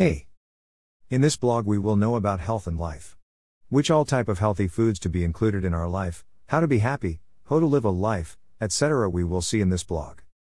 Hey! In this blog we will know about health and life. Which all type of healthy foods to be included in our life, how to be happy, how to live a life, etc. we will see in this blog.